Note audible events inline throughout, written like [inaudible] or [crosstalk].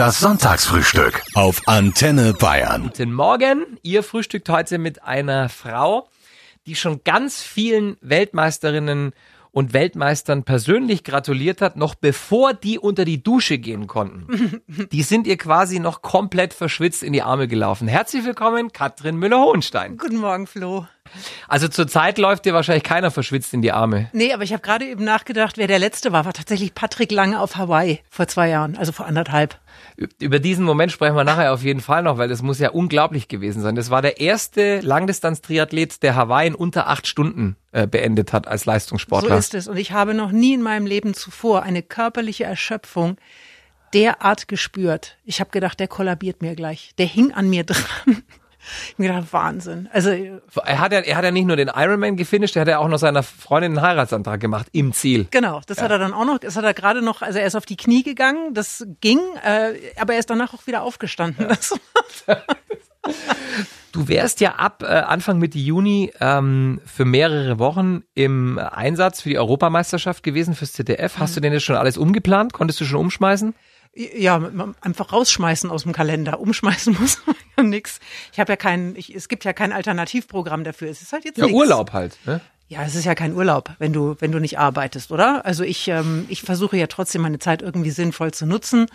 Das Sonntagsfrühstück auf Antenne Bayern. Guten Morgen. Ihr frühstückt heute mit einer Frau, die schon ganz vielen Weltmeisterinnen und Weltmeistern persönlich gratuliert hat, noch bevor die unter die Dusche gehen konnten. [laughs] Die sind ihr quasi noch komplett verschwitzt in die Arme gelaufen. Herzlich willkommen, Katrin Müller-Hohenstein. Guten Morgen, Flo. Also zurzeit läuft dir wahrscheinlich keiner verschwitzt in die Arme. Nee, aber ich habe gerade eben nachgedacht, wer der Letzte war. War tatsächlich Patrick Lange auf Hawaii vor zwei Jahren, also vor anderthalb. Über diesen Moment sprechen wir nachher auf jeden Fall noch, weil das muss ja unglaublich gewesen sein. Das war der erste Langdistanz-Triathlet, der Hawaii in unter acht Stunden äh, beendet hat als Leistungssportler. So ist es. Und ich habe noch nie in meinem Leben zuvor eine körperliche Erschöpfung derart gespürt. Ich habe gedacht, der kollabiert mir gleich. Der hing an mir dran. Ich mir gedacht, Wahnsinn. Also er hat ja, er hat ja nicht nur den Ironman gefinisht, er hat ja auch noch seiner Freundin einen Heiratsantrag gemacht im Ziel. Genau, das ja. hat er dann auch noch. Das hat er gerade noch. Also er ist auf die Knie gegangen, das ging, äh, aber er ist danach auch wieder aufgestanden. Ja. [laughs] Du wärst ja ab äh, Anfang Mitte Juni ähm, für mehrere Wochen im Einsatz für die Europameisterschaft gewesen fürs ZDF. Hast mhm. du denn jetzt schon alles umgeplant? Konntest du schon umschmeißen? Ja, einfach rausschmeißen aus dem Kalender. Umschmeißen [laughs] muss man ja nix. Ich habe ja kein, ich, es gibt ja kein Alternativprogramm dafür. Es ist halt jetzt ja nix. Urlaub halt. Ne? Ja, es ist ja kein Urlaub, wenn du wenn du nicht arbeitest, oder? Also ich ähm, ich versuche ja trotzdem meine Zeit irgendwie sinnvoll zu nutzen.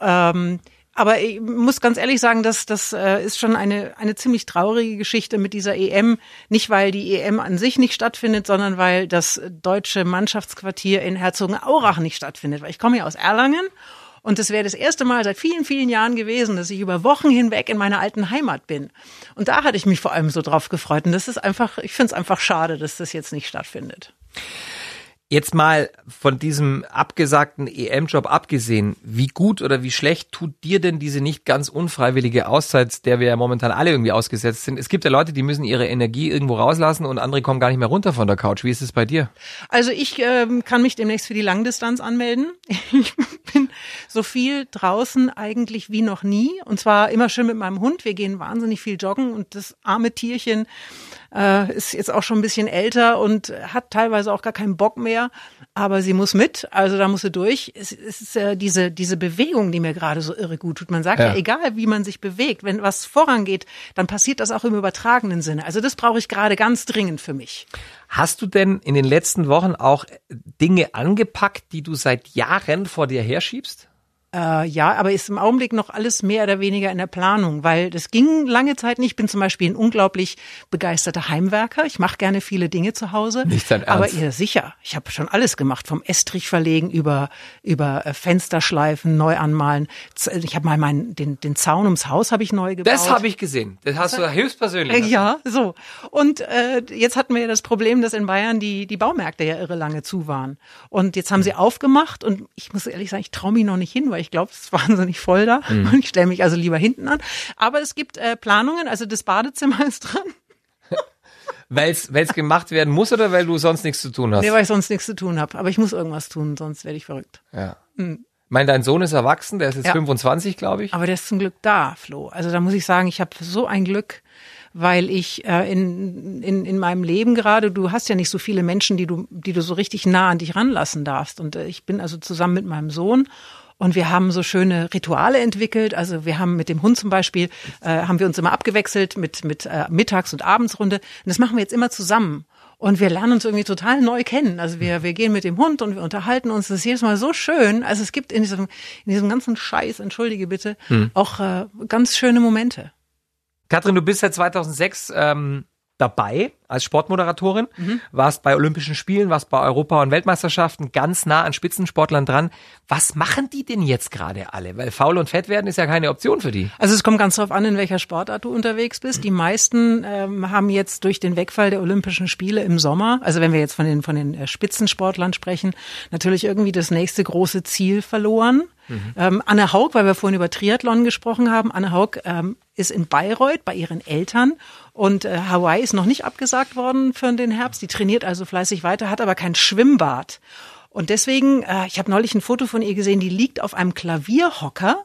Ähm, aber ich muss ganz ehrlich sagen, dass das äh, ist schon eine eine ziemlich traurige Geschichte mit dieser EM. Nicht weil die EM an sich nicht stattfindet, sondern weil das deutsche Mannschaftsquartier in Herzogenaurach nicht stattfindet. Weil ich komme ja aus Erlangen und es wäre das erste Mal seit vielen, vielen Jahren gewesen, dass ich über Wochen hinweg in meiner alten Heimat bin. Und da hatte ich mich vor allem so drauf gefreut. Und das ist einfach, ich finde es einfach schade, dass das jetzt nicht stattfindet. Jetzt mal von diesem abgesagten EM-Job abgesehen, wie gut oder wie schlecht tut dir denn diese nicht ganz unfreiwillige Auszeit, der wir ja momentan alle irgendwie ausgesetzt sind? Es gibt ja Leute, die müssen ihre Energie irgendwo rauslassen und andere kommen gar nicht mehr runter von der Couch. Wie ist es bei dir? Also ich ähm, kann mich demnächst für die Langdistanz anmelden. [laughs] Ich bin so viel draußen eigentlich wie noch nie und zwar immer schön mit meinem Hund. Wir gehen wahnsinnig viel joggen und das arme Tierchen äh, ist jetzt auch schon ein bisschen älter und hat teilweise auch gar keinen Bock mehr, aber sie muss mit, also da muss sie durch. Es, es ist äh, diese, diese Bewegung, die mir gerade so irre gut tut. Man sagt ja. ja, egal wie man sich bewegt, wenn was vorangeht, dann passiert das auch im übertragenen Sinne. Also das brauche ich gerade ganz dringend für mich. Hast du denn in den letzten Wochen auch Dinge angepackt, die du seit Jahren vor dir herschiebst? Äh, ja, aber ist im Augenblick noch alles mehr oder weniger in der Planung, weil das ging lange Zeit nicht. Ich bin zum Beispiel ein unglaublich begeisterter Heimwerker. Ich mache gerne viele Dinge zu Hause. Nicht dein Ernst? Aber ja, sicher. Ich habe schon alles gemacht, vom Estrich verlegen über über äh, Fensterschleifen, neu anmalen. Ich habe mal meinen den den Zaun ums Haus habe ich neu gebaut. Das habe ich gesehen. Das hast du höchstpersönlich. Äh, ja, so. Und äh, jetzt hatten wir ja das Problem, dass in Bayern die die Baumärkte ja irre lange zu waren. Und jetzt haben sie aufgemacht und ich muss ehrlich sagen, ich traue mich noch nicht hin, weil ich glaube, es ist [laughs] wahnsinnig voll da. Mhm. Und ich stelle mich also lieber hinten an. Aber es gibt äh, Planungen, also das Badezimmer [laughs] ist dran. weil es gemacht werden muss oder weil du sonst nichts zu tun hast? Nee, weil ich sonst nichts zu tun habe. Aber ich muss irgendwas tun, sonst werde ich verrückt. Ja. Mhm. Ich meine, dein Sohn ist erwachsen, der ist jetzt ja. 25, glaube ich. Aber der ist zum Glück da, Flo. Also da muss ich sagen, ich habe so ein Glück, weil ich äh, in, in, in meinem Leben gerade, du hast ja nicht so viele Menschen, die du, die du so richtig nah an dich ranlassen darfst. Und äh, ich bin also zusammen mit meinem Sohn und wir haben so schöne Rituale entwickelt. Also wir haben mit dem Hund zum Beispiel, äh, haben wir uns immer abgewechselt mit, mit äh, Mittags- und Abendsrunde. Und das machen wir jetzt immer zusammen. Und wir lernen uns irgendwie total neu kennen. Also wir, wir gehen mit dem Hund und wir unterhalten uns. Das ist jedes Mal so schön. Also es gibt in diesem, in diesem ganzen Scheiß, entschuldige bitte, hm. auch äh, ganz schöne Momente. Katrin, du bist seit 2006 ähm, dabei als Sportmoderatorin, mhm. warst bei Olympischen Spielen, warst bei Europa- und Weltmeisterschaften ganz nah an Spitzensportlern dran. Was machen die denn jetzt gerade alle? Weil faul und fett werden ist ja keine Option für die. Also es kommt ganz darauf an, in welcher Sportart du unterwegs bist. Die meisten ähm, haben jetzt durch den Wegfall der Olympischen Spiele im Sommer, also wenn wir jetzt von den, von den äh, Spitzensportlern sprechen, natürlich irgendwie das nächste große Ziel verloren. Mhm. Ähm, Anne Haug, weil wir vorhin über Triathlon gesprochen haben, Anne Haug ähm, ist in Bayreuth bei ihren Eltern und äh, Hawaii ist noch nicht abgesagt worden für den Herbst. Die trainiert also fleißig weiter, hat aber kein Schwimmbad. Und deswegen, äh, ich habe neulich ein Foto von ihr gesehen, die liegt auf einem Klavierhocker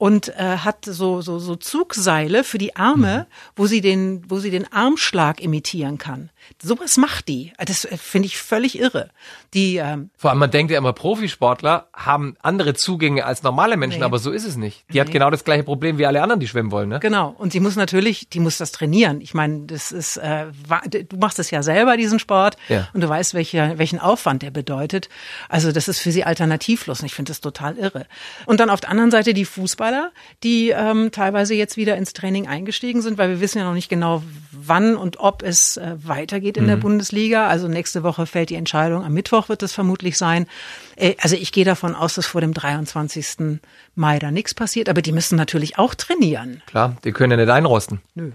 und äh, hat so, so, so Zugseile für die Arme, mhm. wo sie den, wo sie den Armschlag imitieren kann. Sowas macht die. Das äh, finde ich völlig irre. Die, ähm, Vor allem, man denkt ja immer, Profisportler haben andere Zugänge als normale Menschen, nee. aber so ist es nicht. Die nee. hat genau das gleiche Problem wie alle anderen, die schwimmen wollen. Ne? Genau. Und sie muss natürlich, die muss das trainieren. Ich meine, das ist, äh, du machst es ja selber, diesen Sport, ja. und du weißt, welche, welchen Aufwand der bedeutet. Also das ist für sie alternativlos. Und ich finde das total irre. Und dann auf der anderen Seite die Fußballer Fußballer, die ähm, teilweise jetzt wieder ins Training eingestiegen sind, weil wir wissen ja noch nicht genau, wann und ob es äh, weitergeht in mhm. der Bundesliga. Also nächste Woche fällt die Entscheidung. Am Mittwoch wird es vermutlich sein. Äh, also ich gehe davon aus, dass vor dem 23. Mai da nichts passiert. Aber die müssen natürlich auch trainieren. Klar, die können ja nicht einrosten. Nö.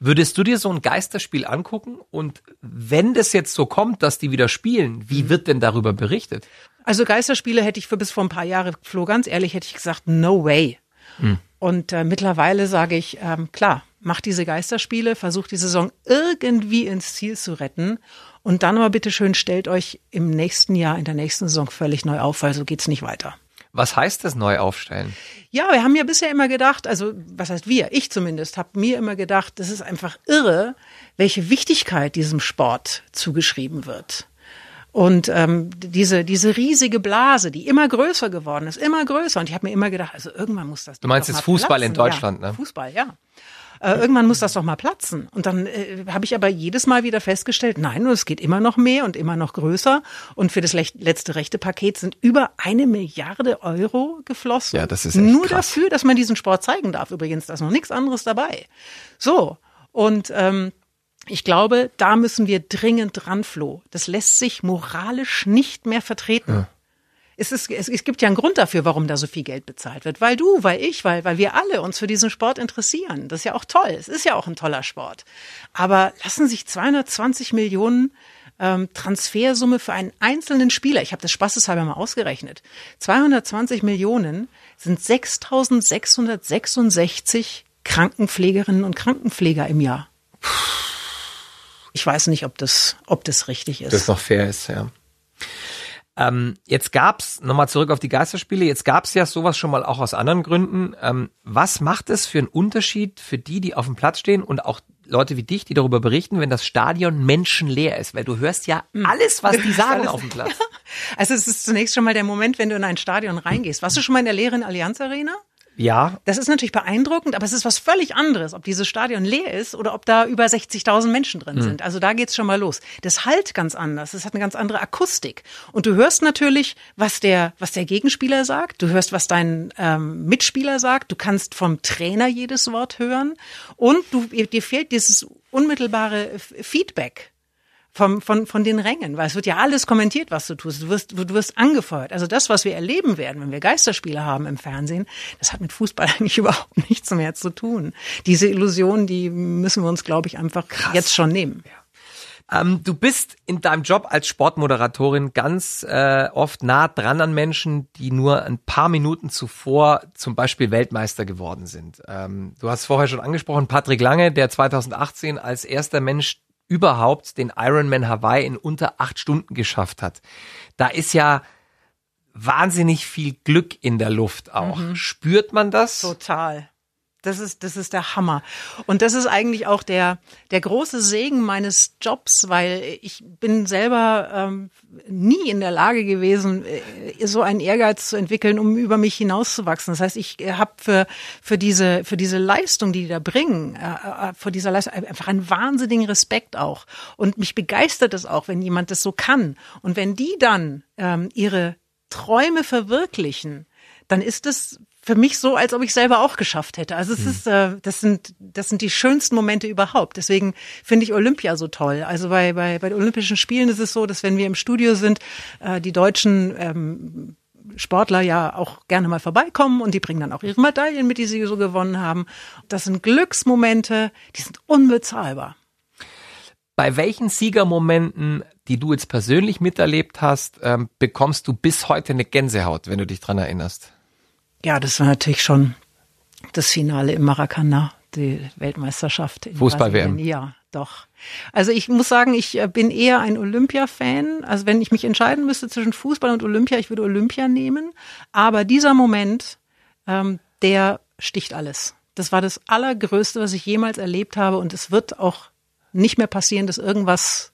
Würdest du dir so ein Geisterspiel angucken? Und wenn das jetzt so kommt, dass die wieder spielen, wie mhm. wird denn darüber berichtet? Also Geisterspiele hätte ich für bis vor ein paar Jahre, Flo, ganz ehrlich, hätte ich gesagt, no way. Mhm. Und äh, mittlerweile sage ich, ähm, klar, mach diese Geisterspiele, versucht die Saison irgendwie ins Ziel zu retten. Und dann aber bitte schön, stellt euch im nächsten Jahr, in der nächsten Saison völlig neu auf, weil so geht's nicht weiter. Was heißt das neu aufstellen? Ja, wir haben ja bisher immer gedacht, also was heißt wir, ich zumindest, habe mir immer gedacht, das ist einfach irre, welche Wichtigkeit diesem Sport zugeschrieben wird. Und ähm, diese, diese riesige Blase, die immer größer geworden ist, immer größer. Und ich habe mir immer gedacht, also irgendwann muss das. Du meinst jetzt Fußball platzen. in Deutschland, ja, ne? Fußball, ja. Äh, irgendwann muss das doch mal platzen. Und dann äh, habe ich aber jedes Mal wieder festgestellt, nein, es geht immer noch mehr und immer noch größer. Und für das letzte rechte Paket sind über eine Milliarde Euro geflossen. Ja, das ist echt Nur krass. dafür, dass man diesen Sport zeigen darf. Übrigens, da ist noch nichts anderes dabei. So. Und ähm, ich glaube, da müssen wir dringend dran, Flo. Das lässt sich moralisch nicht mehr vertreten. Ja. Es, ist, es, es gibt ja einen Grund dafür, warum da so viel Geld bezahlt wird. Weil du, weil ich, weil, weil wir alle uns für diesen Sport interessieren. Das ist ja auch toll. Es ist ja auch ein toller Sport. Aber lassen sich 220 Millionen ähm, Transfersumme für einen einzelnen Spieler, ich habe das spaßeshalber mal ausgerechnet, 220 Millionen sind 6.666 Krankenpflegerinnen und Krankenpfleger im Jahr. Puh. Ich weiß nicht, ob das, ob das richtig ist. Das noch fair ist, ja. Ähm, jetzt gab's nochmal zurück auf die Geisterspiele. Jetzt gab's ja sowas schon mal auch aus anderen Gründen. Ähm, was macht es für einen Unterschied für die, die auf dem Platz stehen und auch Leute wie dich, die darüber berichten, wenn das Stadion menschenleer ist? Weil du hörst ja hm. alles, was die [laughs] sagen auf dem Platz. [laughs] Also es ist zunächst schon mal der Moment, wenn du in ein Stadion reingehst. Warst du schon mal in der leeren Allianz Arena? Ja. Das ist natürlich beeindruckend, aber es ist was völlig anderes, ob dieses Stadion leer ist oder ob da über 60.000 Menschen drin hm. sind. Also da geht's schon mal los. Das halt ganz anders. Es hat eine ganz andere Akustik. Und du hörst natürlich, was der, was der Gegenspieler sagt. Du hörst, was dein ähm, Mitspieler sagt. Du kannst vom Trainer jedes Wort hören. Und du, dir fehlt dieses unmittelbare Feedback vom, von, von den Rängen, weil es wird ja alles kommentiert, was du tust. Du wirst, du wirst angefeuert. Also das, was wir erleben werden, wenn wir Geisterspiele haben im Fernsehen, das hat mit Fußball [laughs] eigentlich überhaupt nichts mehr zu tun. Diese Illusion, die müssen wir uns, glaube ich, einfach Krass. jetzt schon nehmen. Ja. Ähm, du bist in deinem Job als Sportmoderatorin ganz äh, oft nah dran an Menschen, die nur ein paar Minuten zuvor zum Beispiel Weltmeister geworden sind. Ähm, du hast vorher schon angesprochen, Patrick Lange, der 2018 als erster Mensch überhaupt den Ironman Hawaii in unter acht Stunden geschafft hat. Da ist ja wahnsinnig viel Glück in der Luft auch. Mhm. Spürt man das? Total. Das ist, das ist der Hammer. Und das ist eigentlich auch der, der große Segen meines Jobs, weil ich bin selber ähm, nie in der Lage gewesen, äh, so einen Ehrgeiz zu entwickeln, um über mich hinauszuwachsen. Das heißt, ich äh, habe für, für, diese, für diese Leistung, die die da bringen, äh, äh, vor dieser Leistung einfach einen wahnsinnigen Respekt auch. Und mich begeistert es auch, wenn jemand das so kann. Und wenn die dann ähm, ihre Träume verwirklichen, dann ist es für mich so, als ob ich selber auch geschafft hätte. Also es hm. ist, äh, das sind, das sind die schönsten Momente überhaupt. Deswegen finde ich Olympia so toll. Also bei, bei, bei den Olympischen Spielen ist es so, dass wenn wir im Studio sind, äh, die deutschen ähm, Sportler ja auch gerne mal vorbeikommen und die bringen dann auch ihre Medaillen mit, die sie so gewonnen haben. Das sind Glücksmomente, die sind unbezahlbar. Bei welchen Siegermomenten, die du jetzt persönlich miterlebt hast, ähm, bekommst du bis heute eine Gänsehaut, wenn du dich dran erinnerst? Ja, das war natürlich schon das Finale im Maracanã, die Weltmeisterschaft. Fußball-WM. Ja, doch. Also ich muss sagen, ich äh, bin eher ein Olympia-Fan. Also wenn ich mich entscheiden müsste zwischen Fußball und Olympia, ich würde Olympia nehmen. Aber dieser Moment, ähm, der sticht alles. Das war das Allergrößte, was ich jemals erlebt habe und es wird auch nicht mehr passieren, dass irgendwas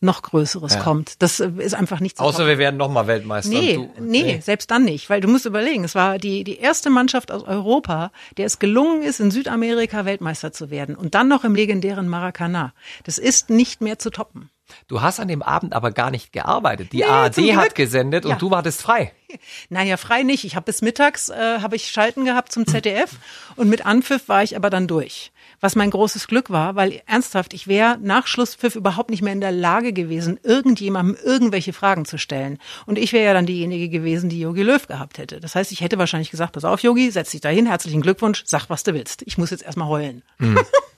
noch Größeres ja. kommt. Das ist einfach nicht zu Außer wir werden nochmal Weltmeister. Nee, du, nee, nee, selbst dann nicht, weil du musst überlegen, es war die, die erste Mannschaft aus Europa, der es gelungen ist, in Südamerika Weltmeister zu werden und dann noch im legendären Maracanã. Das ist nicht mehr zu toppen. Du hast an dem Abend aber gar nicht gearbeitet. Die nee, ARD hat gesendet und ja. du wartest frei. [laughs] Nein, ja, frei nicht. Ich habe bis mittags äh, habe ich Schalten gehabt zum ZDF und mit Anpfiff war ich aber dann durch. Was mein großes Glück war, weil ernsthaft, ich wäre nach Schlusspfiff überhaupt nicht mehr in der Lage gewesen, irgendjemandem irgendwelche Fragen zu stellen. Und ich wäre ja dann diejenige gewesen, die Yogi Löw gehabt hätte. Das heißt, ich hätte wahrscheinlich gesagt, pass auf, Yogi, setz dich dahin, herzlichen Glückwunsch, sag, was du willst. Ich muss jetzt erstmal heulen. Mhm. [laughs]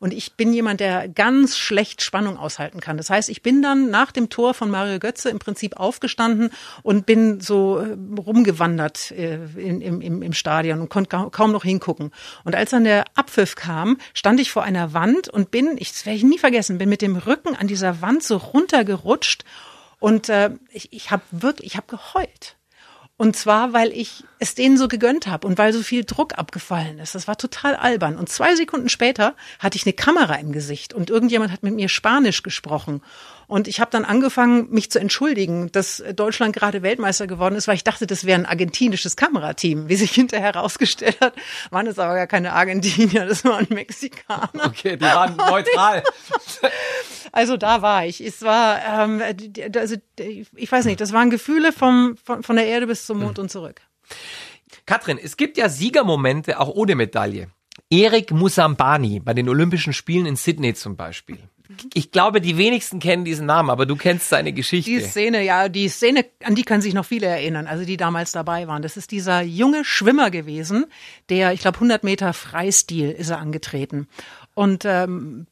Und ich bin jemand, der ganz schlecht Spannung aushalten kann. Das heißt, ich bin dann nach dem Tor von Mario Götze im Prinzip aufgestanden und bin so äh, rumgewandert äh, in, im, im Stadion und konnte kaum noch hingucken. Und als dann der Abpfiff kam, stand ich vor einer Wand und bin, ich, das werde ich nie vergessen, bin mit dem Rücken an dieser Wand so runtergerutscht und äh, ich, ich habe wirklich, ich habe geheult. Und zwar, weil ich es denen so gegönnt habe und weil so viel Druck abgefallen ist. Das war total albern. Und zwei Sekunden später hatte ich eine Kamera im Gesicht und irgendjemand hat mit mir Spanisch gesprochen. Und ich habe dann angefangen, mich zu entschuldigen, dass Deutschland gerade Weltmeister geworden ist, weil ich dachte, das wäre ein argentinisches Kamerateam. Wie sich hinterher herausgestellt hat, waren es aber gar keine Argentinier, das waren Mexikaner. Okay, die waren neutral. [laughs] also da war ich. Es war, ähm, also ich weiß nicht, das waren Gefühle vom, von, von der Erde bis zum Mond hm. und zurück. Katrin, es gibt ja Siegermomente auch ohne Medaille. Erik Musambani bei den Olympischen Spielen in Sydney zum Beispiel ich glaube, die wenigsten kennen diesen Namen, aber du kennst seine Geschichte. Die Szene, ja, die Szene, an die können sich noch viele erinnern, also die damals dabei waren. Das ist dieser junge Schwimmer gewesen, der, ich glaube, 100 Meter Freistil ist er angetreten. Und ähm,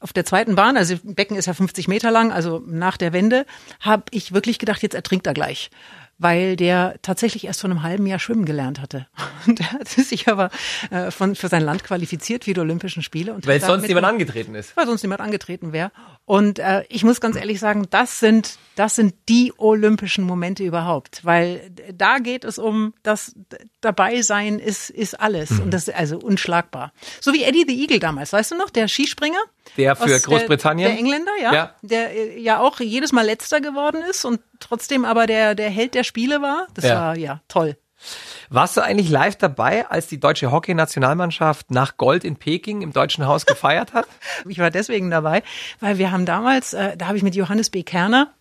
auf der zweiten Bahn, also Becken ist ja 50 Meter lang, also nach der Wende, habe ich wirklich gedacht, jetzt ertrinkt er gleich weil der tatsächlich erst vor einem halben Jahr schwimmen gelernt hatte. [laughs] Und er hat sich aber äh, von, für sein Land qualifiziert für die Olympischen Spiele. Und weil sonst niemand angetreten ist. Weil sonst niemand angetreten wäre. Und äh, ich muss ganz ehrlich sagen, das sind, das sind die olympischen Momente überhaupt. Weil da geht es um das dabei sein ist, ist alles. Mhm. Und das ist also unschlagbar. So wie Eddie the Eagle damals, weißt du noch, der Skispringer? Der für Großbritannien? Der, der Engländer, ja, ja. Der äh, ja auch jedes Mal letzter geworden ist und trotzdem aber der, der Held der Spiele war. Das ja. war ja toll. Warst du eigentlich live dabei, als die deutsche Hockey-Nationalmannschaft nach Gold in Peking im Deutschen Haus gefeiert hat? [laughs] ich war deswegen dabei, weil wir haben damals, äh, da habe ich mit Johannes B. Kerner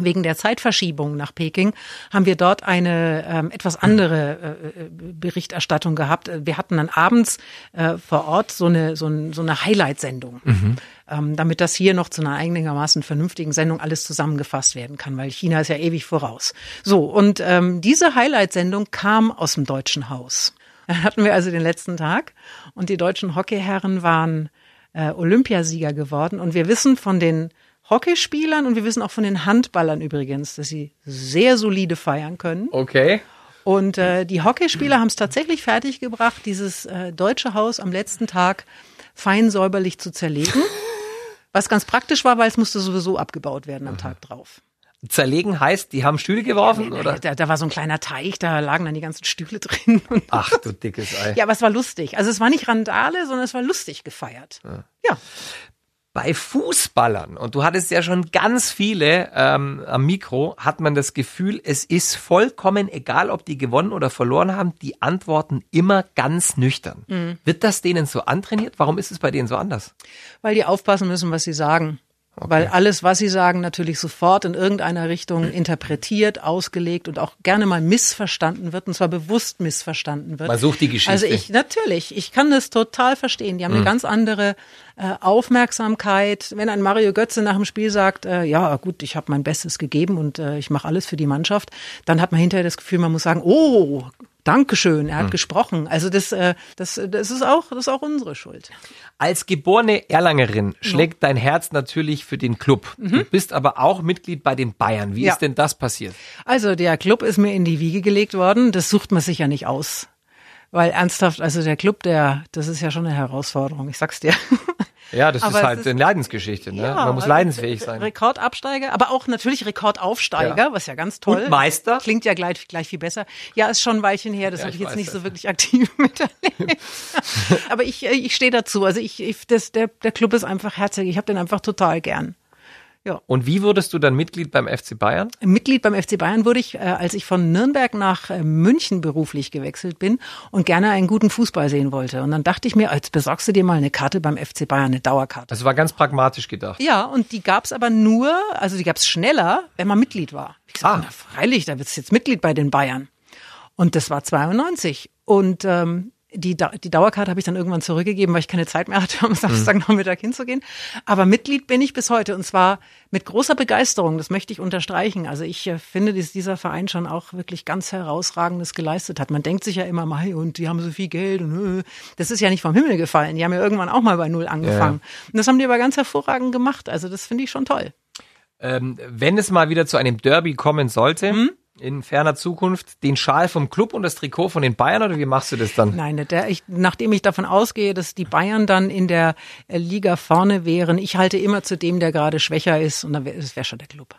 Wegen der Zeitverschiebung nach Peking haben wir dort eine ähm, etwas andere äh, äh, Berichterstattung gehabt. Wir hatten dann abends äh, vor Ort so eine, so, ein, so eine Highlight-Sendung, mhm. Ähm, damit das hier noch zu einer einigermaßen vernünftigen Sendung alles zusammengefasst werden kann, weil China ist ja ewig voraus. So, und ähm, diese Highlight-Sendung kam aus dem Deutschen Haus. Dann hatten wir also den letzten Tag und die deutschen Hockeyherren waren äh, Olympiasieger geworden und wir wissen von den Hockeyspielern und wir wissen auch von den Handballern übrigens, dass sie sehr solide feiern können. Okay. Und äh, die Hockeyspieler haben es tatsächlich fertiggebracht, dieses äh, deutsche Haus am letzten Tag fein säuberlich zu zerlegen. Was ganz praktisch war, weil es musste sowieso abgebaut werden am Tag drauf. Zerlegen heißt, die haben Stühle geworfen, ja, oder? Da, da war so ein kleiner Teich, da lagen dann die ganzen Stühle [laughs] drin. Ach, du dickes Ei. Ja, aber es war lustig. Also es war nicht Randale, sondern es war lustig gefeiert. Ja. ja bei Fußballern, und du hattest ja schon ganz viele ähm, am Mikro, hat man das Gefühl, es ist vollkommen egal, ob die gewonnen oder verloren haben, die antworten immer ganz nüchtern. Mhm. Wird das denen so antrainiert? Warum ist es bei denen so anders? Weil die aufpassen müssen, was sie sagen. Okay. Weil alles, was Sie sagen, natürlich sofort in irgendeiner Richtung [clears throat] interpretiert, ausgelegt und auch gerne mal missverstanden wird, und zwar bewusst missverstanden wird. Man sucht die Geschichte. Also ich, natürlich, ich kann das total verstehen. Die haben mhm. eine ganz andere äh, Aufmerksamkeit. Wenn ein Mario Götze nach dem Spiel sagt, äh, ja gut, ich habe mein Bestes gegeben und äh, ich mache alles für die Mannschaft, dann hat man hinterher das Gefühl, man muss sagen, oh, Dankeschön, er hat hm. gesprochen. Also das, äh, das, das ist auch, das ist auch unsere Schuld. Als geborene Erlangerin schlägt dein Herz natürlich für den Club. Mhm. Du bist aber auch Mitglied bei den Bayern. Wie ja. ist denn das passiert? Also der Club ist mir in die Wiege gelegt worden. Das sucht man sich ja nicht aus. Weil ernsthaft, also der Club, der, das ist ja schon eine Herausforderung, ich sag's dir. [laughs] Ja, das Aber ist halt ist- eine Leidensgeschichte. Ne? Ja, Man muss also leidensfähig sein. Rekordabsteiger, aber auch natürlich Rekordaufsteiger, was ja ganz toll. Und Meister? Klingt ja gleich, gleich viel besser. Ja, ist schon ein Weilchen her, das Ja, habe ich jetzt nicht das. so wirklich aktiv [laughs] miterlebt. aber ich, äh, ich stehe dazu. Also ich, ich das, der, der Club ist einfach herzlich. Ich habe den einfach total gern. Und wie wurdest du dann Mitglied beim FC Bayern? Mitglied beim FC Bayern wurde ich, äh, als ich von Nürnberg nach äh, München beruflich gewechselt bin und gerne einen guten Fußball sehen wollte. Und dann dachte ich mir, jetzt besorgst du dir mal eine Karte beim FC Bayern, eine Dauerkarte. Das war ganz pragmatisch gedacht. Ja, und die gab's aber nur, also die gab's schneller, wenn man Mitglied war. Ich gesagt, Ah. na freilich, da wird's jetzt Mitglied bei den Bayern. Und das war 92. Und ähm, die, die Dauerkarte habe ich dann irgendwann zurückgegeben, weil ich keine Zeit mehr hatte, [laughs] am Samstagnachmittag hinzugehen. Aber Mitglied bin ich bis heute und zwar mit großer Begeisterung. Das möchte ich unterstreichen. Also ich äh, finde, dass dieser Verein schon auch wirklich ganz herausragendes geleistet hat. Man denkt sich ja immer, Mai, und die haben so viel Geld und äh, das ist ja nicht vom Himmel gefallen. Die haben ja irgendwann auch mal bei Null angefangen. Und das haben die aber ganz hervorragend gemacht. Also das finde ich schon toll. Ähm, wenn es mal wieder zu einem Derby kommen sollte, Hm? In ferner Zukunft, den Schal vom Club und das Trikot von den Bayern oder wie machst du das dann? Nein, der, ich, nachdem ich davon ausgehe, dass die Bayern dann in der äh, Liga vorne wären, ich halte immer zu dem, der gerade schwächer ist und dann wäre es wär schon der Club.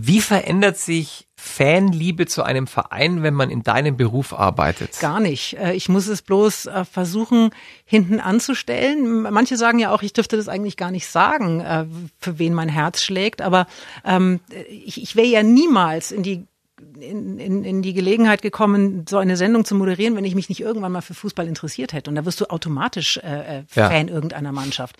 Wie verändert sich Fanliebe zu einem Verein, wenn man in deinem Beruf arbeitet? Gar nicht. Äh, Ich muss es bloß äh, versuchen, hinten anzustellen. Manche sagen ja auch, ich dürfte das eigentlich gar nicht sagen, äh, für wen mein Herz schlägt. Aber ähm, ich, ich wäre ja niemals in die in, in, in die Gelegenheit gekommen, so eine Sendung zu moderieren, wenn ich mich nicht irgendwann mal für Fußball interessiert hätte. Und da wirst du automatisch äh, äh, Ja. Fan irgendeiner Mannschaft.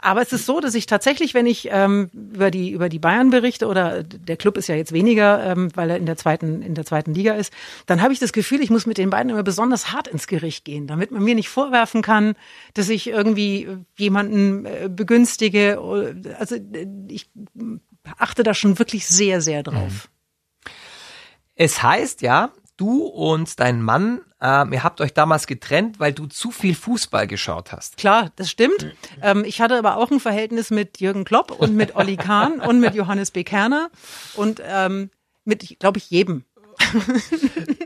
Aber es ist so, dass ich tatsächlich, wenn ich ähm, über die über die Bayern berichte oder der Club ist ja jetzt weniger, ähm, weil er in der zweiten in der zweiten Liga ist, dann habe ich das Gefühl, ich muss mit den beiden immer besonders hart ins Gericht gehen, damit man mir nicht vorwerfen kann, dass ich irgendwie äh, jemanden äh, begünstige. oder- Also äh, ich achte da schon wirklich sehr sehr drauf. Es heißt ja, du und dein Mann, ähm, ihr habt euch damals getrennt, weil du zu viel Fußball geschaut hast. Klar, das stimmt. Ähm, ich hatte aber auch ein Verhältnis mit Jürgen Klopp und mit Olli Kahn und mit Johannes B. Kerner und ähm, mit, glaube ich, jedem.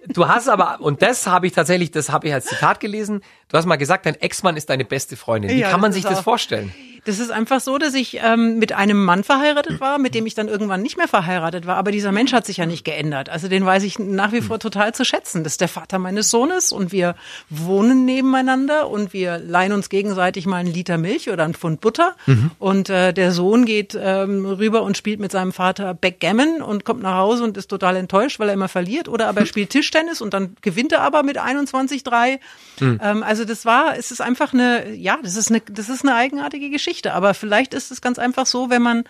Du hast aber, und das habe ich tatsächlich, das habe ich als Zitat gelesen, du hast mal gesagt, dein Ex-Mann ist deine beste Freundin. Wie Ja, kann man das sich das auch- vorstellen? Das ist einfach so, dass ich ähm, mit einem Mann verheiratet [clears throat] war, mit dem ich dann irgendwann nicht mehr verheiratet war. Aber dieser Mensch hat sich ja nicht geändert. Also den weiß ich nach wie vor total zu schätzen. Das ist der Vater meines Sohnes und wir wohnen nebeneinander und wir leihen uns gegenseitig mal einen Liter Milch oder einen Pfund Butter. Und äh, der Sohn geht ähm, rüber und spielt mit seinem Vater Backgammon und kommt nach Hause und ist total enttäuscht, weil er immer verliert. Oder aber er [laughs] spielt Tischtennis und dann gewinnt er aber mit 21-3. Ähm, also das war, es ist einfach eine, ja, das ist eine, das ist eine eigenartige Geschichte. Aber vielleicht ist es ganz einfach so, wenn man,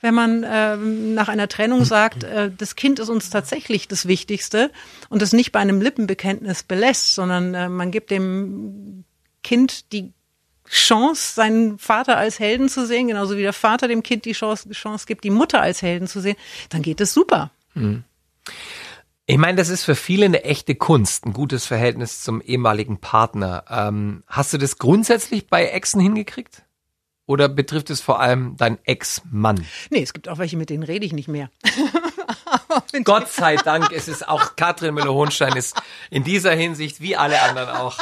wenn man ähm, nach einer Trennung sagt, äh, das Kind ist uns tatsächlich das Wichtigste und es nicht bei einem Lippenbekenntnis belässt, sondern äh, man gibt dem Kind die Chance, seinen Vater als Helden zu sehen, genauso wie der Vater dem Kind die Chance, Chance gibt, die Mutter als Helden zu sehen, dann geht es super. Ich meine, das ist für viele eine echte Kunst, ein gutes Verhältnis zum ehemaligen Partner. Ähm, hast du das grundsätzlich bei Exen hingekriegt? Oder betrifft es vor allem deinen Ex-Mann? Nee, es gibt auch welche, mit denen rede ich nicht mehr. [laughs] Gott sei Dank, es ist auch Katrin Müller-Hohenstein ist in dieser Hinsicht wie alle anderen auch.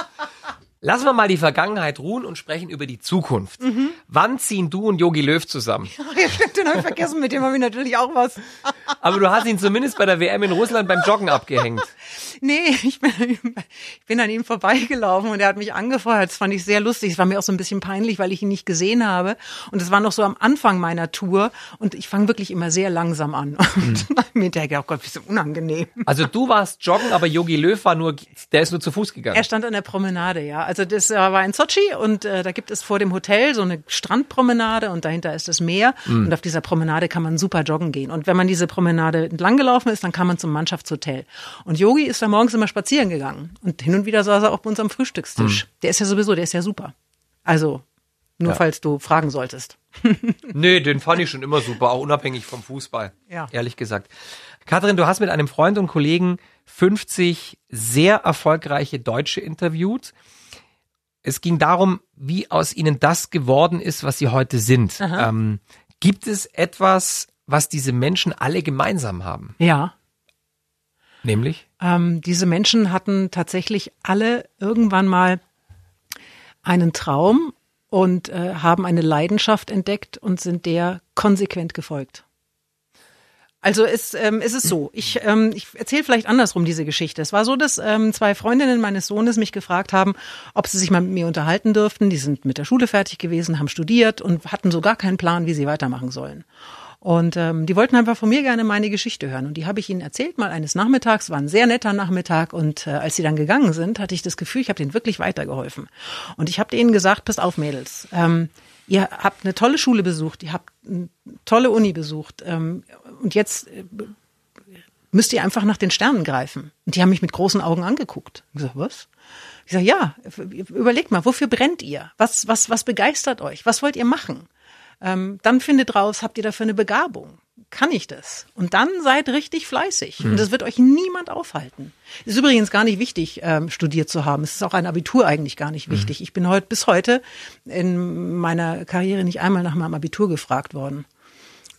Lassen wir mal die Vergangenheit ruhen und sprechen über die Zukunft. Wann ziehen du und Yogi Löw zusammen? [laughs] Ja, stimmt, den habe ich vergessen, mit dem habe ich natürlich auch was. [laughs] Aber du hast ihn zumindest bei der WM in Russland beim Joggen abgehängt. [laughs] Nee, ich bin, ich bin an ihm vorbeigelaufen und er hat mich angefeuert. Das fand ich sehr lustig. Es war mir auch so ein bisschen peinlich, weil ich ihn nicht gesehen habe. Und es war noch so am Anfang meiner Tour. Und ich fange wirklich immer sehr langsam an. Und ich mir hinterher oh Gott, wie so unangenehm. Also du warst joggen, aber Yogi Löw war nur, der ist nur zu Fuß gegangen. Er stand an der Promenade, ja. Also das äh, war in Sochi und äh, da gibt es vor dem Hotel so eine Strandpromenade und dahinter ist das Meer. Und auf dieser Promenade kann man super joggen gehen. Und wenn man diese Promenade entlang gelaufen ist, dann kam man zum Mannschaftshotel. Und Yogi ist da morgens immer spazieren gegangen. Und hin und wieder saß er auch bei uns am Frühstückstisch. Der ist ja sowieso, der ist ja super. Also, nur Ja. falls du fragen solltest. [laughs] Nee, den fand ich schon immer super, auch unabhängig vom Fußball. Ja. Ehrlich gesagt. Katrin, du hast mit einem Freund und Kollegen 50 sehr erfolgreiche Deutsche interviewt. Es ging darum, wie aus ihnen das geworden ist, was sie heute sind. Ähm, gibt es etwas, was diese Menschen alle gemeinsam haben? Ja. Nämlich? Ähm, diese Menschen hatten tatsächlich alle irgendwann mal einen Traum und äh, haben eine Leidenschaft entdeckt und sind der konsequent gefolgt. Also es, ähm, es ist so, ich, ähm, ich erzähle vielleicht andersrum diese Geschichte. Es war so, dass ähm, zwei Freundinnen meines Sohnes mich gefragt haben, ob sie sich mal mit mir unterhalten dürften. Die sind mit der Schule fertig gewesen, haben studiert und hatten so gar keinen Plan, wie sie weitermachen sollen. Und ähm, die wollten einfach von mir gerne meine Geschichte hören. Und die habe ich ihnen erzählt, mal eines Nachmittags, war ein sehr netter Nachmittag. Und äh, als sie dann gegangen sind, hatte ich das Gefühl, ich habe denen wirklich weitergeholfen. Und ich habe denen gesagt, passt auf, Mädels, ähm, ihr habt eine tolle Schule besucht, ihr habt eine tolle Uni besucht. Ähm, und jetzt äh, müsst ihr einfach nach den Sternen greifen. Und die haben mich mit großen Augen angeguckt. Ich sag, was? Ich sage, ja, überlegt mal, wofür brennt ihr? Was, was, was begeistert euch? Was wollt ihr machen? Ähm, dann findet raus, habt ihr dafür eine Begabung? Kann ich das? Und dann seid richtig fleißig. Mhm. Und das wird euch niemand aufhalten. Ist übrigens gar nicht wichtig, ähm, studiert zu haben. Es ist auch ein Abitur eigentlich gar nicht wichtig. Mhm. Ich bin heute bis heute in meiner Karriere nicht einmal nach meinem Abitur gefragt worden.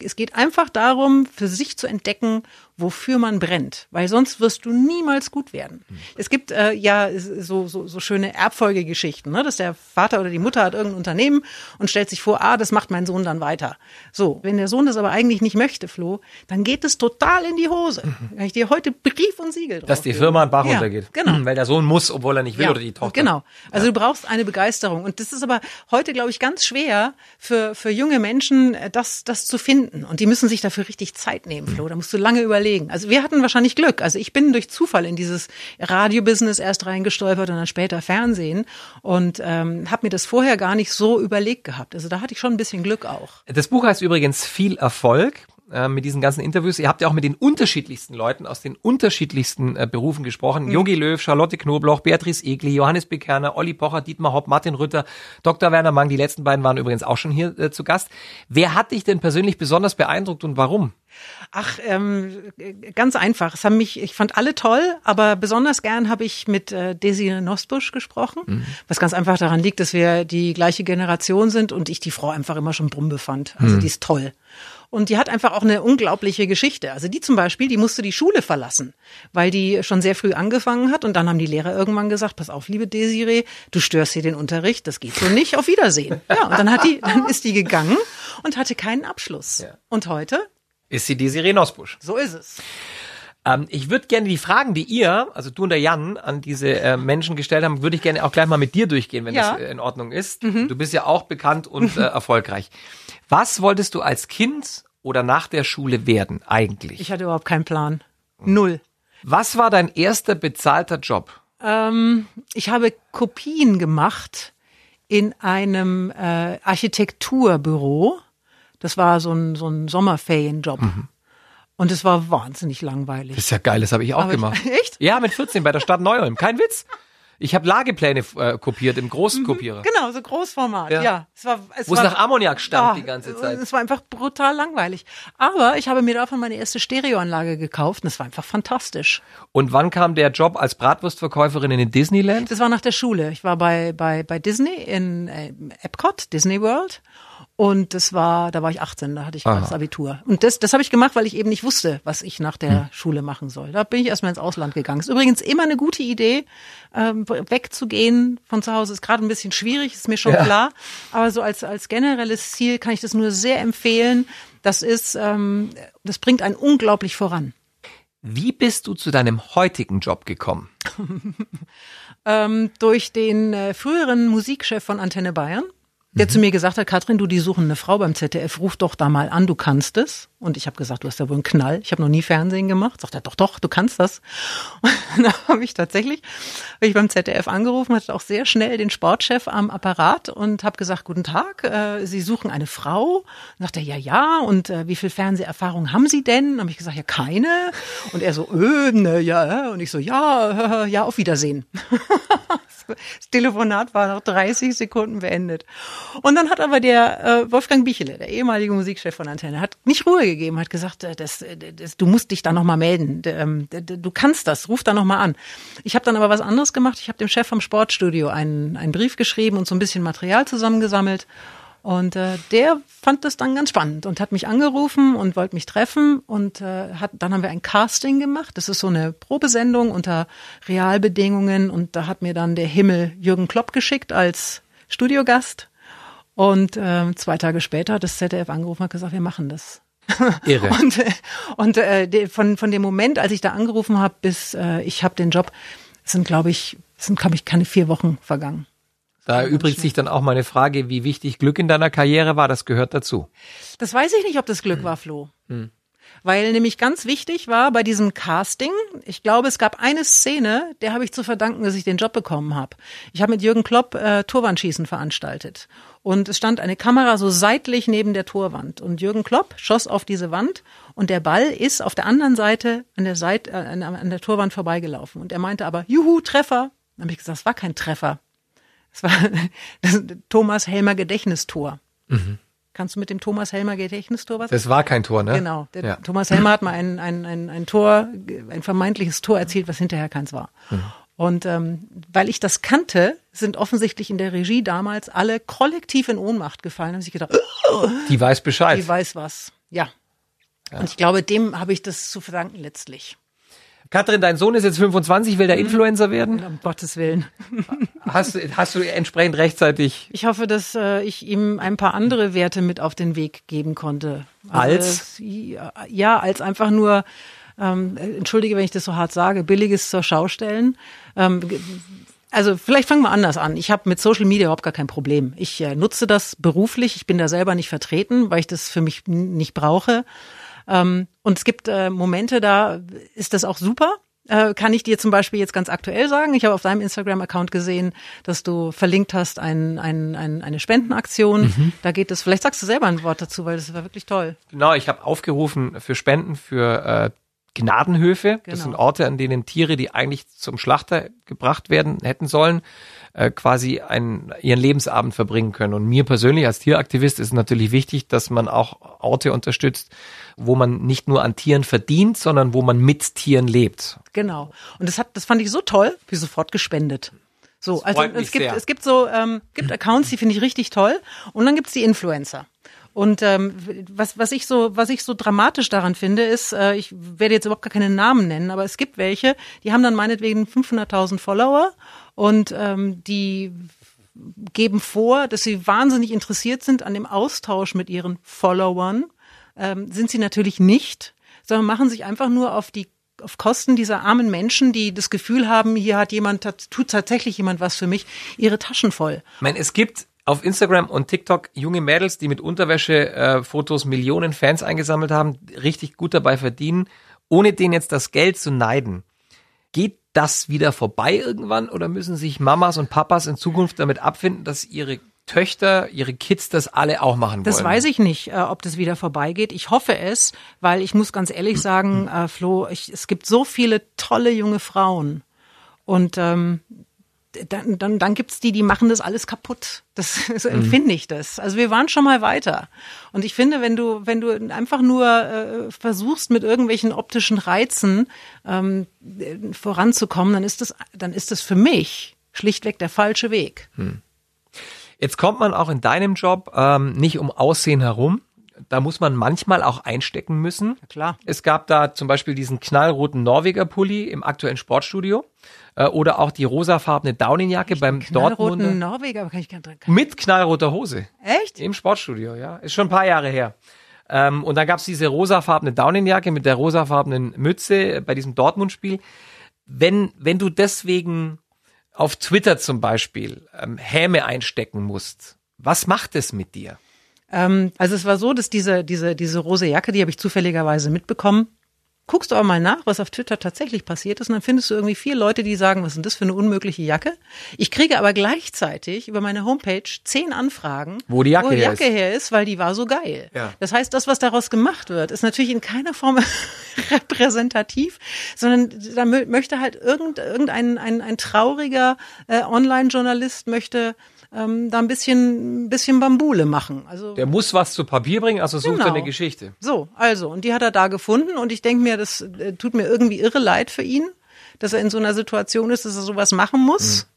Es geht einfach darum, für sich zu entdecken, wofür man brennt, weil sonst wirst du niemals gut werden. Mhm. Es gibt äh, ja so, so, so schöne Erbfolgegeschichten, ne? dass der Vater oder die Mutter hat irgendein Unternehmen und stellt sich vor, ah, das macht mein Sohn dann weiter. So, wenn der Sohn das aber eigentlich nicht möchte, Flo, dann geht es total in die Hose. Mhm. Kann ich dir heute Brief und Siegel drauf Dass die Firma einen Bach ja, runtergeht. Genau. Weil der Sohn muss, obwohl er nicht will, ja, oder die Tochter. Genau. Also ja. du brauchst eine Begeisterung. Und das ist aber heute, glaube ich, ganz schwer für, für junge Menschen, äh, das, das zu finden. Und die müssen sich dafür richtig Zeit nehmen, Flo. Da musst du lange überlegen überlegen. Also wir hatten wahrscheinlich Glück. Also ich bin durch Zufall in dieses Radiobusiness erst reingestolpert und dann später Fernsehen und ähm, habe mir das vorher gar nicht so überlegt gehabt. Also da hatte ich schon ein bisschen Glück auch. Das Buch heißt übrigens Viel Erfolg äh, mit diesen ganzen Interviews. Ihr habt ja auch mit den unterschiedlichsten Leuten aus den unterschiedlichsten äh, Berufen gesprochen. Mhm. Jogi Löw, Charlotte Knobloch, Beatrice Egli, Johannes Bekerner, Olli Pocher, Dietmar Hopp, Martin Rütter, Dr. Werner Mang. Die letzten beiden waren übrigens auch schon hier äh, zu Gast. Wer hat dich denn persönlich besonders beeindruckt und warum? Ach, ähm, ganz einfach. Es haben mich, ich fand alle toll, aber besonders gern habe ich mit äh, Desiree Nosbusch gesprochen, mhm. was ganz einfach daran liegt, dass wir die gleiche Generation sind und ich die Frau einfach immer schon Brumbe fand. Also mhm. die ist toll. Und die hat einfach auch eine unglaubliche Geschichte. Also die zum Beispiel, die musste die Schule verlassen, weil die schon sehr früh angefangen hat. Und dann haben die Lehrer irgendwann gesagt, pass auf, liebe Desiree, du störst hier den Unterricht, das geht so nicht, auf Wiedersehen. [laughs] Ja, und dann hat die, dann ist die gegangen und hatte keinen Abschluss. Ja. Und heute? Ist sie Desiree Nosbusch. So ist es. Ähm, ich würde gerne die Fragen, die ihr, also du und der Jan, an diese äh, Menschen gestellt haben, würde ich gerne auch gleich mal mit dir durchgehen, wenn ja. das äh, in Ordnung ist. Mhm. Du bist ja auch bekannt und äh, [laughs] erfolgreich. Was wolltest du als Kind oder nach der Schule werden eigentlich? Ich hatte überhaupt keinen Plan. Null. Was war dein erster bezahlter Job? Ähm, ich habe Kopien gemacht in einem äh, Architekturbüro. Das war so ein, so ein Sommerferienjob. Mhm. Und es war wahnsinnig langweilig. Das ist ja geil, das habe ich auch Aber gemacht. Ich, [laughs] echt? Ja, mit 14 bei der Stadt Neuholm. Kein Witz. Ich habe Lagepläne äh, kopiert im Großkopierer. Mhm, genau, so Großformat. Ja, ja es war, es Wo es nach Ammoniak stank oh, die ganze Zeit. Es war einfach brutal langweilig. Aber ich habe mir davon meine erste Stereoanlage gekauft und es war einfach fantastisch. Und wann kam der Job als Bratwurstverkäuferin in den Disneyland? Das war nach der Schule. Ich war bei bei bei Disney in äh, Epcot, Disney World und das war, da war ich 18, da hatte ich das Abitur. Und das, das habe ich gemacht, weil ich eben nicht wusste, was ich nach der hm. Schule machen soll. Da bin ich erstmal ins Ausland gegangen. Ist übrigens immer eine gute Idee, ähm, wegzugehen von zu Hause. Ist gerade ein bisschen schwierig, ist mir schon ja. klar. Aber so als, als generelles Ziel kann ich das nur sehr empfehlen. Das ist, ähm, das bringt einen unglaublich voran. Wie bist du zu deinem heutigen Job gekommen? [laughs] ähm, durch den äh, früheren Musikchef von Antenne Bayern der mhm. zu mir gesagt hat, Katrin, du, die suchen eine Frau beim ZDF, ruf doch da mal an, du kannst es. Und ich habe gesagt, du hast ja wohl einen Knall. Ich habe noch nie Fernsehen gemacht. Sagt er, doch, doch, du kannst das. [laughs] Und da habe ich tatsächlich, habe ich beim ZDF angerufen, hatte auch sehr schnell den Sportchef am Apparat und habe gesagt, guten Tag, äh, Sie suchen eine Frau. Und sagt er, ja, ja. Und äh, wie viel Fernseherfahrung haben Sie denn? Habe ich gesagt, ja, keine. Und er so, öh, ne, ja. Und ich so, ja, [laughs] ja, auf Wiedersehen. [laughs] Das Telefonat war nach 30 Sekunden beendet. Und dann hat aber der äh, Wolfgang Bichele, der ehemalige Musikchef von Antenne, hat nicht Ruhe gegeben, hat gesagt, äh, das, äh, das, du musst dich da nochmal melden. Ähm, du kannst das, ruf da nochmal an. Ich habe dann aber was anderes gemacht. Ich habe dem Chef vom Sportstudio einen, einen Brief geschrieben und so ein bisschen Material zusammengesammelt. Und äh, der fand das dann ganz spannend und hat mich angerufen und wollte mich treffen. Und äh, hat, dann haben wir ein Casting gemacht. Das ist so eine Probesendung unter Realbedingungen. Und da hat mir dann der Himmel Jürgen Klopp geschickt als Studiogast. Und äh, zwei Tage später hat das ZDF angerufen und gesagt, wir machen das. Irre. [laughs] Und, äh, und äh, de- von, von dem Moment, als ich da angerufen habe, bis äh, ich habe den Job, sind, glaube ich, sind, glaube ich, keine vier Wochen vergangen. Da erübrigt sich dann auch meine Frage, wie wichtig Glück in deiner Karriere war. Das gehört dazu. Das weiß ich nicht, ob das Glück war, Flo. Weil nämlich ganz wichtig war bei diesem Casting, ich glaube, es gab eine Szene, der habe ich zu verdanken, dass ich den Job bekommen habe. Ich habe mit Jürgen Klopp äh, Torwandschießen veranstaltet. Und es stand eine Kamera so seitlich neben der Torwand. Und Jürgen Klopp schoss auf diese Wand und der Ball ist auf der anderen Seite an der, Seite, äh, an, der Torwand vorbeigelaufen. Und er meinte aber, juhu, Treffer. Dann habe ich gesagt, es war kein Treffer. Es war [laughs] das Thomas Helmer Gedächtnistor. Kannst du mit dem Thomas Helmer Gedächtnistor was? Das war kein Tor, ne? Genau. Der Ja. Thomas Helmer hat mal ein, ein, ein, ein Tor, ein vermeintliches Tor erzielt, was hinterher keins war. Mhm. Und ähm, weil ich das kannte, sind offensichtlich in der Regie damals alle kollektiv in Ohnmacht gefallen. Haben sich gedacht, [laughs] Die weiß Bescheid. die weiß was. Ja. Und ich glaube, dem habe ich das zu verdanken letztlich. Katrin, dein Sohn ist jetzt 25, will der Influencer werden? Um Gottes Willen. Hast, du- hast du entsprechend rechtzeitig Ich hoffe, dass äh, ich ihm ein paar andere Werte mit auf den Weg geben konnte. Als? es- ja, als einfach nur, ähm, entschuldige, wenn ich das so hart sage, billiges zur Schau stellen. Ähm, also vielleicht fangen wir anders an. Ich habe mit Social Media überhaupt gar kein Problem. Ich äh, nutze das beruflich. Ich bin da selber nicht vertreten, weil ich das für mich nicht brauche. Ähm, und es gibt äh, Momente, da ist das auch super. Äh, kann ich dir zum Beispiel jetzt ganz aktuell sagen. Ich habe auf deinem Instagram-Account gesehen, dass du verlinkt hast ein, ein, ein, eine Spendenaktion. Da geht es, vielleicht sagst du selber ein Wort dazu, weil das war wirklich toll. Genau, ich habe aufgerufen für Spenden für äh, Gnadenhöfe. Das Genau. sind Orte, an denen Tiere, die eigentlich zum Schlachter gebracht werden hätten sollen, äh, quasi einen, ihren Lebensabend verbringen können. Und mir persönlich als Tieraktivist ist natürlich wichtig, dass man auch Orte unterstützt, wo man nicht nur an Tieren verdient, sondern wo man mit Tieren lebt. Genau. Und das hat, das fand ich so toll, wie sofort gespendet. So, also es gibt, sehr. es gibt so, ähm, gibt Accounts, die finde ich richtig toll. Und dann gibt's die Influencer. Und ähm, was, was ich so, was ich so dramatisch daran finde, ist, äh, ich werde jetzt überhaupt gar keine Namen nennen, aber es gibt welche, die haben dann meinetwegen 500.000 Follower und ähm, die geben vor, dass sie wahnsinnig interessiert sind an dem Austausch mit ihren Followern. Ähm, sind sie natürlich nicht, sondern machen sich einfach nur auf die auf Kosten dieser armen Menschen, die das Gefühl haben, hier hat jemand, tut tatsächlich jemand was für mich, ihre Taschen voll. Ich meine, es gibt auf Instagram und TikTok junge Mädels, die mit Unterwäsche-Fotos Millionen Fans eingesammelt haben, richtig gut dabei verdienen, ohne denen jetzt das Geld zu neiden. Geht das wieder vorbei irgendwann oder müssen sich Mamas und Papas in Zukunft damit abfinden, dass ihre Töchter, ihre Kids das alle auch machen Das wollen? weiß ich nicht, äh, ob das wieder vorbeigeht. Ich hoffe es, weil ich muss ganz ehrlich sagen, äh, Flo, ich, es gibt so viele tolle junge Frauen. Und ähm, dann, dann, dann gibt's die, die machen das alles kaputt. Das [laughs] so empfinde ich das. Also wir waren schon mal weiter. Und ich finde, wenn du, wenn du einfach nur äh, versuchst, mit irgendwelchen optischen Reizen ähm, äh, voranzukommen, dann ist das, dann ist das für mich schlichtweg der falsche Weg. Jetzt kommt man auch in deinem Job ähm, nicht um Aussehen herum. Da muss man manchmal auch einstecken müssen. klar. Es gab da zum Beispiel diesen knallroten Norweger Pulli im aktuellen Sportstudio äh, oder auch die rosafarbene Daunenjacke beim Dortmunder Norweger, aber kann ich gar nicht dran. mit knallroter Hose Echt? im Sportstudio. Ja, ist schon ein paar Jahre her. Ähm, und dann gab's diese rosafarbene Daunenjacke mit der rosafarbenen Mütze bei diesem Dortmund-Spiel. Wenn wenn du deswegen auf Twitter zum Beispiel ähm, Häme einstecken musst, was macht es mit dir? Ähm, also es war so, dass diese, diese, diese rose Jacke, die habe ich zufälligerweise mitbekommen. Guckst du aber mal nach, was auf Twitter tatsächlich passiert ist, und dann findest du irgendwie vier Leute, die sagen, was ist denn das für eine unmögliche Jacke? Ich kriege aber gleichzeitig über meine Homepage zehn Anfragen, Wo die Jacke wo die her Jacke ist. her ist, weil die war so geil. Ja. Das heißt, das, was daraus gemacht wird, ist natürlich in keiner Form [laughs] repräsentativ, sondern da mö- möchte halt irgend, irgendein ein, ein trauriger äh, Online-Journalist möchte ähm, da ein bisschen, ein bisschen Bambule machen. Also Der muss was zu Papier bringen, also sucht er Genau. eine Geschichte. so, also, und die hat er da gefunden und ich denke mir, das äh, tut mir irgendwie irre leid für ihn, dass er in so einer Situation ist, dass er sowas machen muss.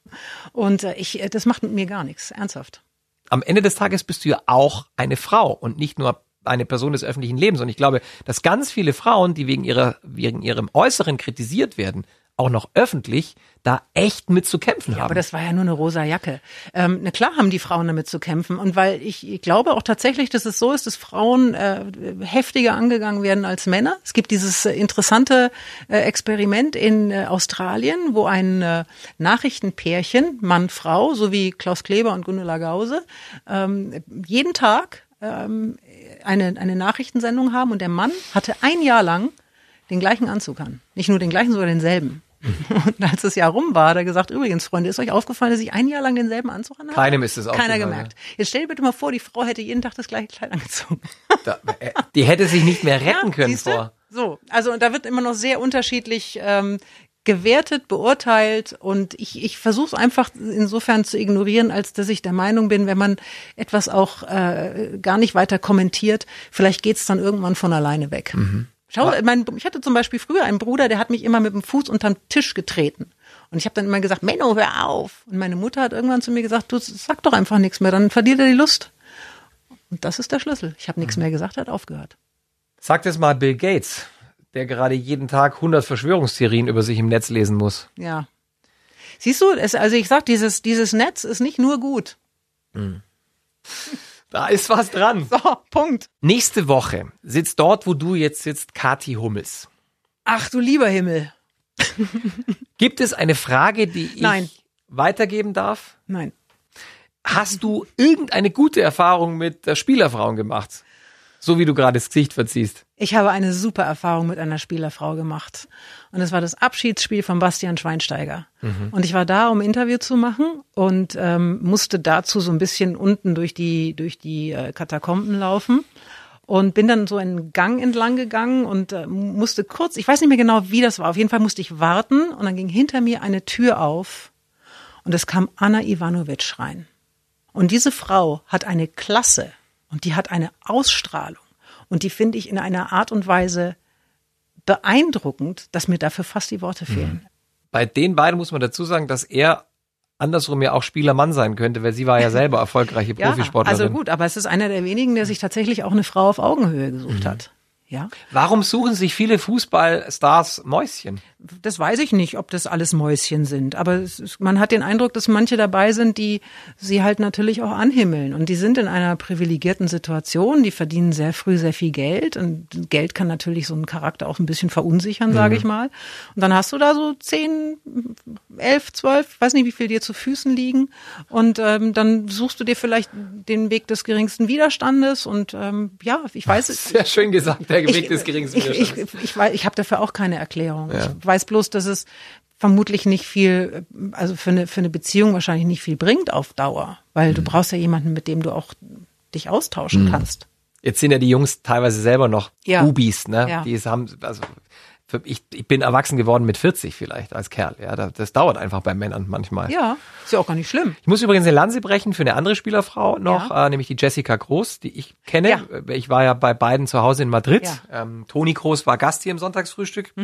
Und äh, ich, äh, das macht mit mir gar nichts, ernsthaft. am Ende des Tages bist du ja auch eine Frau und nicht nur eine Person des öffentlichen Lebens. Und ich glaube, dass ganz viele Frauen, die wegen ihrer, wegen ihrem Äußeren kritisiert werden, auch noch öffentlich da echt mit zu kämpfen haben. Aber das war ja nur eine rosa Jacke. Ähm, na klar haben die Frauen damit zu kämpfen. Und weil ich, ich glaube auch tatsächlich, dass es so ist, dass Frauen äh, heftiger angegangen werden als Männer. Es gibt dieses äh, interessante äh, Experiment in äh, Australien, wo ein äh, Nachrichtenpärchen, Mann, Frau, so wie Klaus Kleber und Gundula Gause, ähm, jeden Tag ähm, eine, eine Nachrichtensendung haben und der Mann hatte ein Jahr lang den gleichen Anzug an. Nicht nur den gleichen, sondern denselben. [laughs] Und als das Jahr rum war, hat er gesagt, übrigens, Freunde, ist euch aufgefallen, dass ich ein Jahr lang denselben Anzug anhabe? Keinem ist es Keiner aufgefallen, gemerkt. Jetzt stell dir bitte mal vor, die Frau hätte jeden Tag das gleiche Kleid angezogen. [laughs] Da, äh, die hätte sich nicht mehr [laughs] retten können siehste? vor. So, also und da wird immer noch sehr unterschiedlich ähm, gewertet, beurteilt und ich, ich versuche es einfach insofern zu ignorieren, als dass ich der Meinung bin, wenn man etwas auch äh, gar nicht weiter kommentiert, vielleicht geht's dann irgendwann von alleine weg. Schau, mein, ich hatte zum Beispiel früher einen Bruder, der hat mich immer mit dem Fuß unterm Tisch getreten. Und ich habe dann immer gesagt, Menno, hör auf. Und meine Mutter hat irgendwann zu mir gesagt, du sag doch einfach nichts mehr, dann verliert er die Lust. Und das ist der Schlüssel. Ich habe nichts mehr gesagt, hat aufgehört. Sagt es mal Bill Gates, der gerade jeden Tag 100 Verschwörungstheorien über sich im Netz lesen muss. Ja. Siehst du, es, also ich sag, dieses, dieses Netz ist nicht nur gut. Da ist was dran. So, Punkt. Nächste Woche sitzt dort, wo du jetzt sitzt, Kati Hummels. Ach du lieber Himmel. [laughs] Gibt es eine Frage, die ich Nein. weitergeben darf? Nein. Hast du irgendeine gute Erfahrung mit der Spielerfrauen gemacht? So wie du gerade das Gesicht verziehst. Ich habe eine super Erfahrung mit einer Spielerfrau gemacht. Und es war das Abschiedsspiel von Bastian Schweinsteiger. Und ich war da, um Interview zu machen und ähm, musste dazu so ein bisschen unten durch die, durch die äh, Katakomben laufen. Und bin dann so einen Gang entlang gegangen und äh, musste kurz, ich weiß nicht mehr genau, wie das war. Auf jeden Fall musste ich warten und dann ging hinter mir eine Tür auf und es kam Anna Ivanovic rein. Und diese Frau hat eine Klasse und die hat eine Ausstrahlung und die finde ich in einer Art und Weise beeindruckend, dass mir dafür fast die Worte fehlen. Bei den beiden muss man dazu sagen, dass er andersrum ja auch Spielermann sein könnte, weil sie war ja selber [laughs] erfolgreiche Ja, Profisportlerin. also gut, aber es ist einer der wenigen, der sich tatsächlich auch eine Frau auf Augenhöhe gesucht hat. Ja, Warum suchen sich viele Fußballstars Mäuschen? das weiß ich nicht, ob das alles Mäuschen sind, aber ist, man hat den Eindruck, dass manche dabei sind, die sie halt natürlich auch anhimmeln und die sind in einer privilegierten Situation, die verdienen sehr früh sehr viel Geld und Geld kann natürlich so einen Charakter auch ein bisschen verunsichern, sage ich mal. Und dann hast du da so zehn, elf, zwölf, weiß nicht, wie viel dir zu Füßen liegen und ähm, dann suchst du dir vielleicht den Weg des geringsten Widerstandes und ähm, ja, ich weiß es. Sehr schön gesagt, der Weg des geringsten ich, ich, Widerstands. ich, ich, weiß, ich habe dafür auch keine Erklärung. Ich weiß bloß, dass es vermutlich nicht viel, also für eine, für eine Beziehung wahrscheinlich nicht viel bringt auf Dauer, weil Mhm. du brauchst ja jemanden, mit dem du auch dich austauschen kannst. Jetzt sind ja die Jungs teilweise selber noch Ja. Bubis, ne? Ja. Die haben, also ich, ich bin erwachsen geworden mit 40 vielleicht als Kerl. Ja, da- das dauert einfach bei Männern manchmal. Ja, ist ja auch gar nicht schlimm. Ich muss übrigens eine Lanze brechen für eine andere Spielerfrau noch, Ja. äh, nämlich die Jessica Groß, die ich kenne. Ja. Äh, Ich war ja bei beiden zu Hause in Madrid. Ja. Ähm, Toni Groß war Gast hier im Sonntagsfrühstück.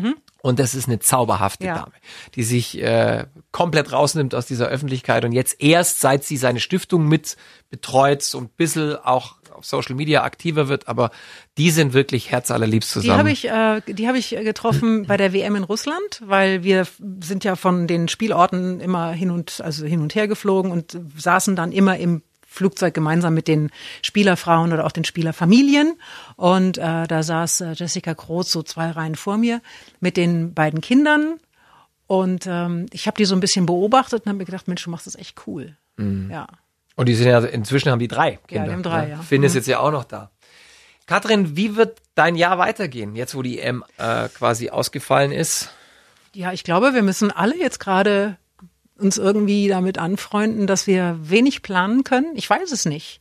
Und das ist eine zauberhafte. Dame, die sich äh, komplett rausnimmt aus dieser Öffentlichkeit und jetzt erst, seit sie seine Stiftung mit betreut, so ein bisschen auch auf Social Media aktiver wird, aber die sind wirklich herzallerliebst Die zusammen. habe ich, äh, die habe ich getroffen bei der WM in Russland, weil wir sind ja von den Spielorten immer hin und also hin und her geflogen und saßen dann immer im Flugzeug gemeinsam mit den Spielerfrauen oder auch den Spielerfamilien. Und äh, da saß äh, Jessica Groß so zwei Reihen vor mir mit den beiden Kindern. Und ähm, ich habe die so ein bisschen beobachtet und habe mir gedacht, Mensch, du machst das echt cool. Ja. Und die sind ja, inzwischen haben die drei Kinder. die haben drei, ne? ja. Finn ist Mhm. jetzt ja auch noch da. Katrin, wie wird dein Jahr weitergehen, jetzt wo die EM äh, quasi ausgefallen ist? Ja, ich glaube, wir müssen alle jetzt gerade uns irgendwie damit anfreunden, dass wir wenig planen können. Ich weiß es nicht.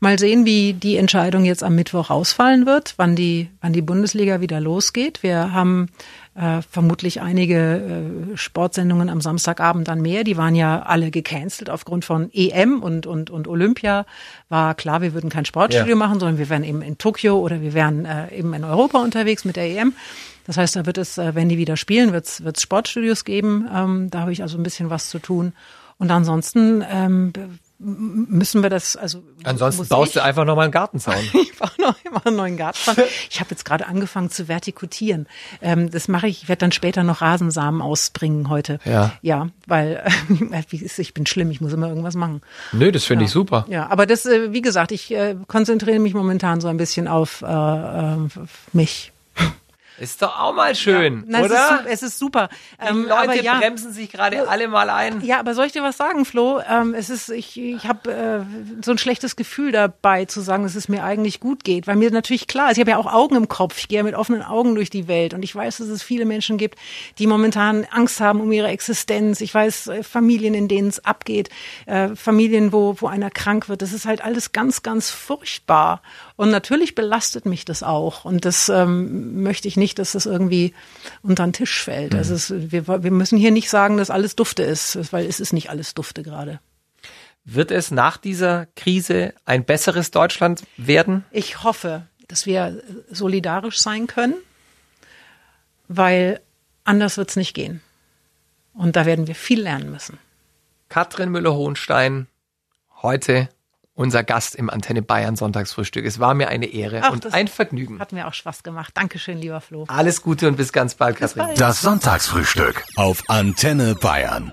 Mal sehen, wie die Entscheidung jetzt am Mittwoch ausfallen wird, wann die, wann die Bundesliga wieder losgeht. Wir haben äh, vermutlich einige äh, Sportsendungen am Samstagabend dann mehr. Die waren ja alle gecancelt aufgrund von EM und, und, und Olympia. War klar, wir würden kein Sportstudio Ja. machen, sondern wir wären eben in Tokio oder wir wären äh, eben in Europa unterwegs mit der EM. Das heißt, da wird es, äh, wenn die wieder spielen, wird es Sportstudios geben. Ähm, da habe ich also ein bisschen was zu tun. Und ansonsten ähm, müssen wir das, also. Ansonsten baust ich, du einfach nochmal einen Gartenzaun. [laughs] ich baue noch immer einen neuen Gartenzaun. Ich habe jetzt gerade angefangen zu vertikutieren. Ähm, das mache ich, ich werde dann später noch Rasensamen ausbringen heute. Ja. Ja, weil [laughs] äh, ich bin schlimm, ich muss immer irgendwas machen. Nö, das finde ja. ich super. Ja, aber das, äh, wie gesagt, ich äh, konzentriere mich momentan so ein bisschen auf äh, äh, mich. Ist doch auch mal schön, ja. Na, oder? Es ist, es ist super. Die ähm, Leute ja, bremsen sich gerade alle mal ein. Ja, aber soll ich dir was sagen, Flo? Ähm, es ist, ich, ich habe äh, so ein schlechtes Gefühl dabei zu sagen, dass es mir eigentlich gut geht, weil mir natürlich klar ist, ich habe ja auch Augen im Kopf. Ich gehe ja mit offenen Augen durch die Welt und ich weiß, dass es viele Menschen gibt, die momentan Angst haben um ihre Existenz. Ich weiß äh, Familien, in denen es abgeht, äh, Familien, wo wo einer krank wird. Das ist halt alles ganz, ganz furchtbar. Und natürlich belastet mich das auch. Und das ähm, möchte ich nicht, dass das irgendwie unter den Tisch fällt. Mhm. Also es, wir, wir müssen hier nicht sagen, dass alles Dufte ist, weil es ist nicht alles Dufte gerade. Wird es nach dieser Krise ein besseres Deutschland werden? Ich hoffe, dass wir solidarisch sein können, weil anders wird es nicht gehen. Und da werden wir viel lernen müssen. Katrin Müller-Hohenstein, heute unser Gast im Antenne Bayern Sonntagsfrühstück. Es war mir eine Ehre Ach, und ein Vergnügen. Hat mir auch Spaß gemacht. Dankeschön, lieber Flo. Alles Gute und bis ganz bald, Katrin. Das Sonntagsfrühstück auf Antenne Bayern.